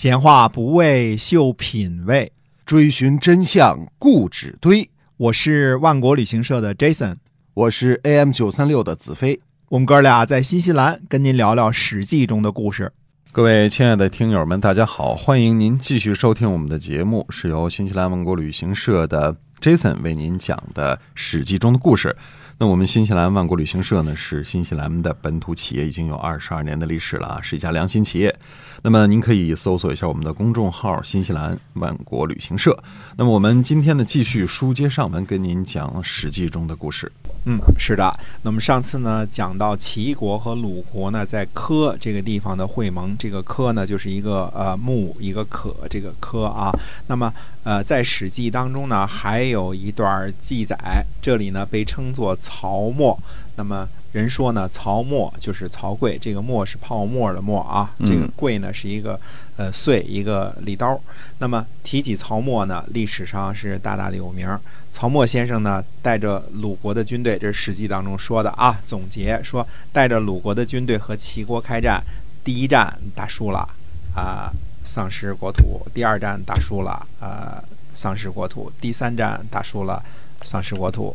闲话不为秀品味，追寻真相固执堆。我是万国旅行社的 Jason，我是 AM 九三六的子飞。我们哥俩在新西兰跟您聊聊《史记》中的故事。各位亲爱的听友们，大家好，欢迎您继续收听我们的节目，是由新西兰万国旅行社的 Jason 为您讲的《史记》中的故事。那我们新西兰万国旅行社呢，是新西兰的本土企业，已经有二十二年的历史了啊，是一家良心企业。那么您可以搜索一下我们的公众号“新西兰万国旅行社”。那么我们今天呢，继续书接上文，跟您讲《史记》中的故事。嗯，是的。那么上次呢，讲到齐国和鲁国呢，在柯这个地方的会盟。这个柯呢，就是一个呃木一个可这个柯啊。那么呃，在《史记》当中呢，还有一段记载，这里呢被称作曹沫。那么人说呢，曹沫就是曹刿，这个沫是泡沫的沫啊，这个刿呢是一个呃碎一个利刀。那么提起曹沫呢，历史上是大大的有名。曹沫先生呢，带着鲁国的军队，这是《史记》当中说的啊。总结说，带着鲁国的军队和齐国开战，第一战打输了啊，丧失国土；第二战打输了呃，丧失国土；第三战打输了。丧失国土，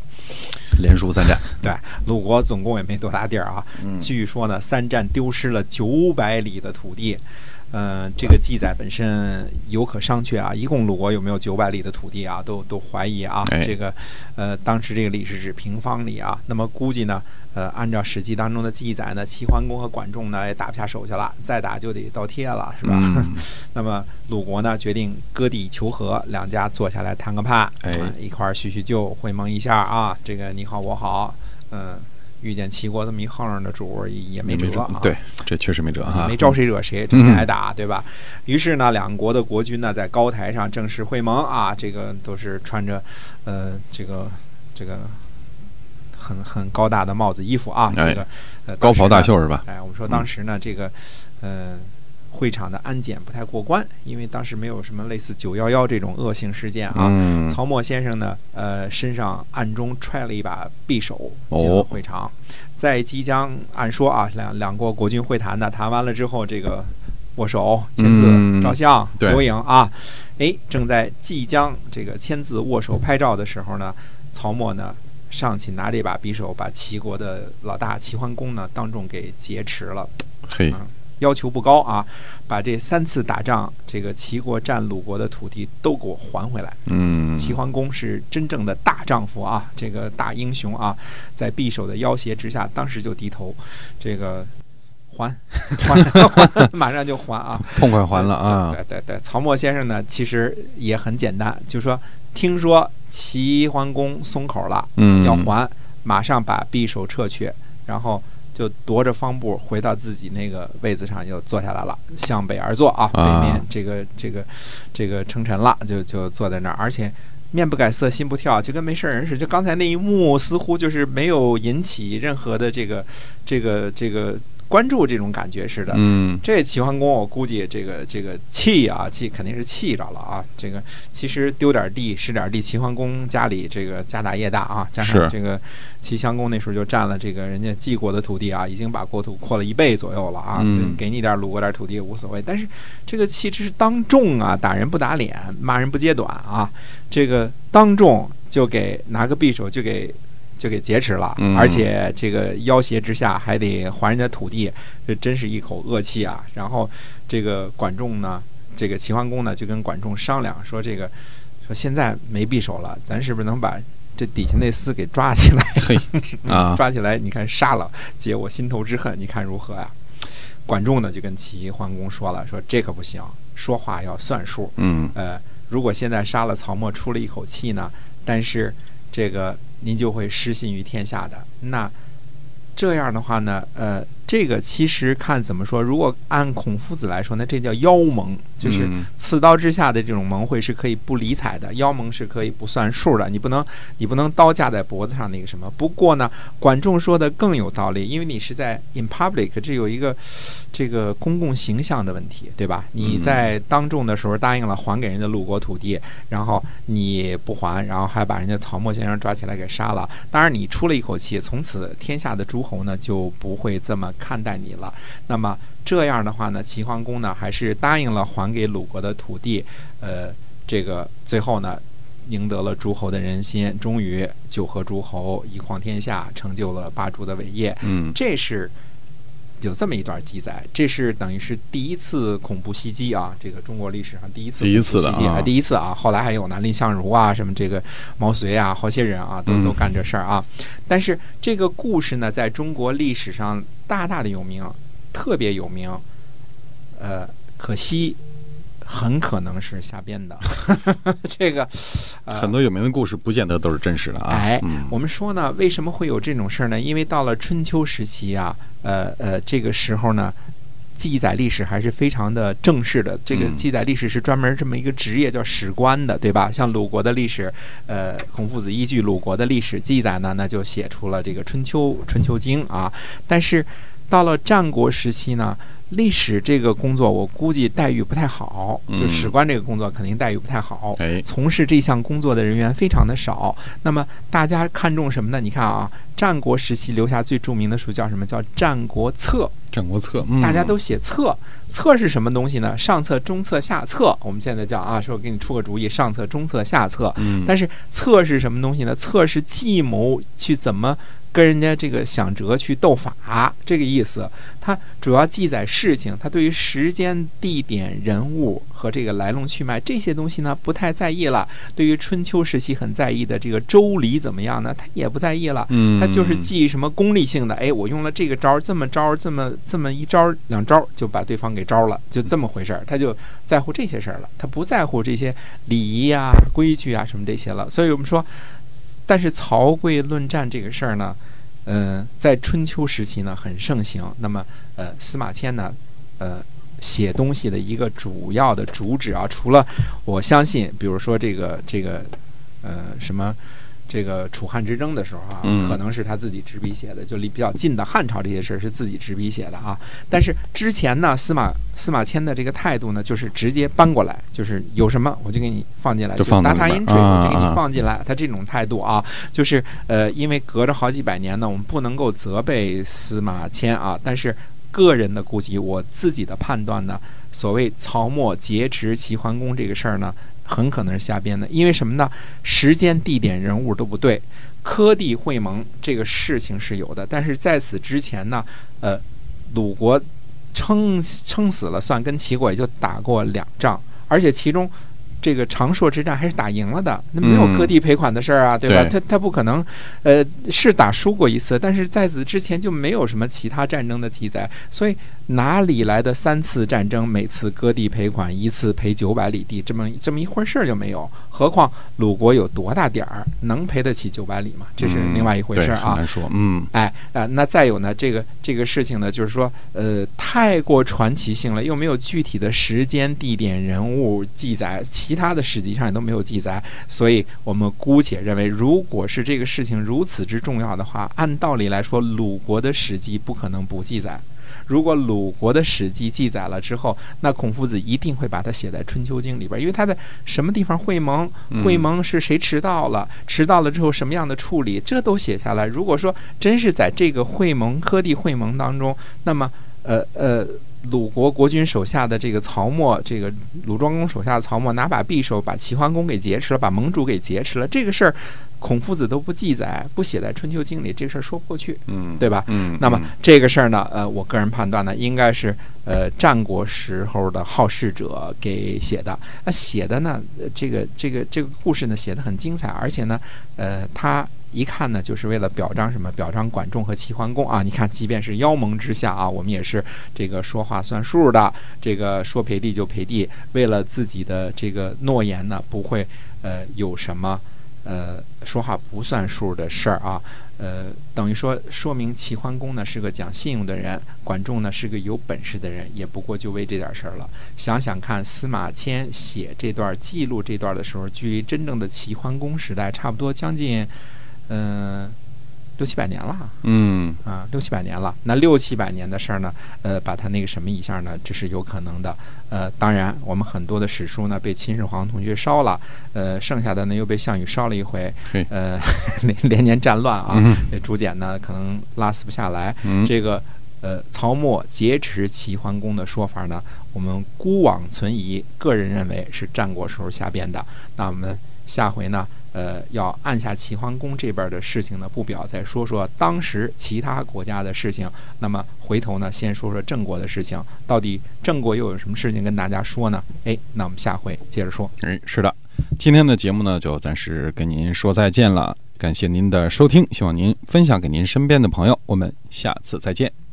连输三战。对，鲁国总共也没多大地儿啊。据说呢，三战丢失了九百里的土地。嗯，这个记载本身有可商榷啊。一共鲁国有没有九百里的土地啊？都都怀疑啊。这个，呃，当时这个里是指平方里啊。那么估计呢，呃，按照《史记》当中的记载呢，齐桓公和管仲呢也打不下手去了，再打就得倒贴了，是吧？那么鲁国呢决定割地求和，两家坐下来谈个判，哎，一块叙叙旧，会盟一下啊。这个你好我好，嗯。遇见齐国这么一横的主也没辙啊！对，这确实没辙啊！没招谁惹谁，整天挨打，对吧？于是呢，两国的国君呢，在高台上正式会盟啊！这个都是穿着，呃，这个这个很很高大的帽子衣服啊，这个呃高袍大袖是吧？哎，我们说当时呢，这个呃。会场的安检不太过关，因为当时没有什么类似九幺幺这种恶性事件啊。曹沫先生呢，呃，身上暗中揣了一把匕首进了会场，在即将按说啊，两两国国君会谈呢，谈完了之后，这个握手、签字、照相、留影啊，哎，正在即将这个签字、握手、拍照的时候呢，曹沫呢上去拿这把匕首，把齐国的老大齐桓公呢当众给劫持了。嘿。要求不高啊，把这三次打仗，这个齐国占鲁国的土地都给我还回来。嗯，齐桓公是真正的大丈夫啊，这个大英雄啊，在匕首的要挟之下，当时就低头，这个还还，马上就还啊，痛快还了啊。对对对，曹沫先生呢，其实也很简单，就说听说齐桓公松口了，嗯，要还，马上把匕首撤去，然后。就踱着方步回到自己那个位子上，又坐下来了，向北而坐啊，北面这个这个这个称臣了，就就坐在那儿，而且面不改色心不跳，就跟没事人似的。就刚才那一幕，似乎就是没有引起任何的这个这个这个。关注这种感觉似的，嗯，这齐桓公我估计这个这个气啊气肯定是气着了啊。这个其实丢点地失点地，齐桓公家里这个家大业大啊，加上这个齐襄公那时候就占了这个人家晋国的土地啊，已经把国土扩了一倍左右了啊。嗯，给你点鲁国点土地也无所谓。但是这个气这是当众啊，打人不打脸，骂人不揭短啊，这个当众就给拿个匕首就给。就给劫持了，而且这个要挟之下还得还人家土地，这真是一口恶气啊！然后这个管仲呢，这个齐桓公呢就跟管仲商量说：“这个说现在没匕首了，咱是不是能把这底下那厮给抓起来？嘿，啊，抓起来，你看杀了解我心头之恨，你看如何呀？”管仲呢就跟齐桓公说了：“说这可不行，说话要算数。嗯，呃，如果现在杀了曹沫，出了一口气呢，但是这个。”您就会失信于天下的。那这样的话呢，呃，这个其实看怎么说，如果按孔夫子来说，那这叫妖盟，就是刺刀之下的这种盟会是可以不理睬的，妖盟是可以不算数的。你不能，你不能刀架在脖子上那个什么。不过呢，管仲说的更有道理，因为你是在 in public，这有一个这个公共形象的问题，对吧？你在当众的时候答应了还给人家鲁国土地，然后你不还，然后还把人家曹沫先生抓起来给杀了。当然，你出了一口气，从此天下的诸侯呢就不会这么看待你了。那么这样的话呢，齐桓公呢还是答应了还给鲁国的土地，呃，这个最后呢。赢得了诸侯的人心，终于九合诸侯，一匡天下，成就了霸主的伟业。嗯这是有这么一段记载，这是等于是第一次恐怖袭击啊，这个中国历史上第一次第一次的恐怖袭击啊第一次啊，后来还有呢，蔺相如啊，什么这个毛遂啊，好些人啊，都嗯都干这事儿啊。但是这个故事呢，在中国历史上大大的有名，特别有名。呃，可惜很可能是瞎编的，这个呃很多有名的故事不见得都是真实的啊。哎嗯，我们说呢，为什么会有这种事儿呢？因为到了春秋时期啊，呃呃，这个时候呢。记载历史还是非常的正式的，这个嗯记载历史是专门这么一个职业叫史官的，对吧？像鲁国的历史，呃，孔夫子依据鲁国的历史记载呢，那就写出了这个《春秋》《春秋经》啊。但是到了战国时期呢，历史这个工作我估计待遇不太好，就嗯史官这个工作肯定待遇不太好。哎，从事这项工作的人员非常的少。那么大家看重什么呢？你看啊，战国时期留下最著名的书叫什么？叫《战国策《战国策》，嗯》，大家都写策。策是什么东西呢？上策、中策、下策。我们现在叫啊，说给你出个主意，上策、中策、下策。嗯，但是策是什么东西呢？策是计谋去怎么跟人家这个想辙去斗法，这个意思。它主要记载事情，它对于时间、地点、人物和这个来龙去脉这些东西呢不太在意了。对于春秋时期很在意的这个周礼怎么样呢？他也不在意了。嗯，他就是记什么功利性的，哎，我用了这个招儿，这么招儿，这么这么一招儿两招儿就把对方给招了，就这么回事儿，他就在乎这些事儿了，他不在乎这些礼仪啊、规矩啊什么这些了。所以我们说，但是曹刿论战这个事儿呢，嗯、在春秋时期呢很盛行。那么，呃，司马迁呢，呃。写东西的一个主要的主旨啊，除了我相信，比如说这个这个，呃，什么这个楚汉之争的时候啊，嗯可能是他自己执笔写的，就离比较近的汉朝这些事儿是自己执笔写的啊。但是之前呢，司马司马迁的这个态度呢，就是直接搬过来，就是有什么我就给你放进来，就放打进来打引水，啊我就给啊你放进来。他这种态度啊，就是呃，因为隔着好几百年呢，我们不能够责备司马迁啊，但是个人的估计，我自己的判断呢，所谓曹沫劫持齐桓公这个事儿呢，很可能是瞎编的，因为什么呢？时间、地点、人物都不对。科地会盟这个事情是有的，但是在此之前呢，呃，鲁国撑撑死了算，跟齐国也就打过两仗，而且其中。这个长硕之战还是打赢了的，那没有嗯割地赔款的事儿啊，对吧？他他不可能，呃，是打输过一次，但是在此之前就没有什么其他战争的记载，所以哪里来的三次战争，每次割地赔款，一次赔九百里地，这么这么一回事儿就没有？何况鲁国有多大点儿，能赔得起九百里吗？这是另外一回事儿啊。嗯难说，嗯哎啊、那再有呢，这个这个事情呢，就是说，呃，太过传奇性了，又没有具体的时间、地点、人物记载，其他的史籍上也都没有记载，所以我们姑且认为，如果是这个事情如此之重要的话，按道理来说，鲁国的史记不可能不记载。如果鲁国的史记记载了之后，那孔夫子一定会把它写在《春秋经》里边，因为他在什么地方会盟，嗯会盟是谁迟到了，迟到了之后什么样的处理，这都写下来。如果说真是在这个会盟科地会盟当中，那么呃呃。鲁国国君手下的这个曹沫，这个鲁庄公手下的曹沫拿把匕首把齐桓公给劫持了，把盟主给劫持了。这个事儿，孔夫子都不记载，不写在《春秋经》里，这个事儿说不过去，嗯，对吧？嗯，那么嗯这个事儿呢，呃，我个人判断呢，应该是呃战国时候的好事者给写的。那写的呢，呃这个这个这个故事呢，写的很精彩，而且呢，呃，他一看呢，就是为了表彰什么？表彰管仲和齐桓公啊！你看，即便是妖盟之下啊，我们也是这个说话算数的，这个说赔地就赔地，为了自己的这个诺言呢，不会呃有什么呃说话不算数的事儿啊。呃，等于说说明齐桓公呢是个讲信用的人，管仲呢是个有本事的人，也不过就为这点事儿了。想想看，司马迁写这段记录这段的时候，距离真正的齐桓公时代差不多将近，嗯、六七百年了。嗯啊，六七百年了，那六七百年的事儿呢，呃，把它那个什么一下呢，这是有可能的。呃，当然，我们很多的史书呢被秦始皇同学烧了，呃，剩下的呢又被项羽烧了一回嘿，呃，连连年战乱啊，嗯这竹简呢可能拉撕不下来。嗯，这个呃曹沫劫持齐桓公的说法呢，我们孤往存疑，个人认为是战国时候瞎编的。那我们下回呢，呃，要按下齐桓公这边的事情呢不表，再说说当时其他国家的事情。那么回头呢，先说说郑国的事情，到底郑国又有什么事情跟大家说呢？哎，那我们下回接着说。哎，是的，今天的节目呢就暂时跟您说再见了，感谢您的收听，希望您分享给您身边的朋友，我们下次再见。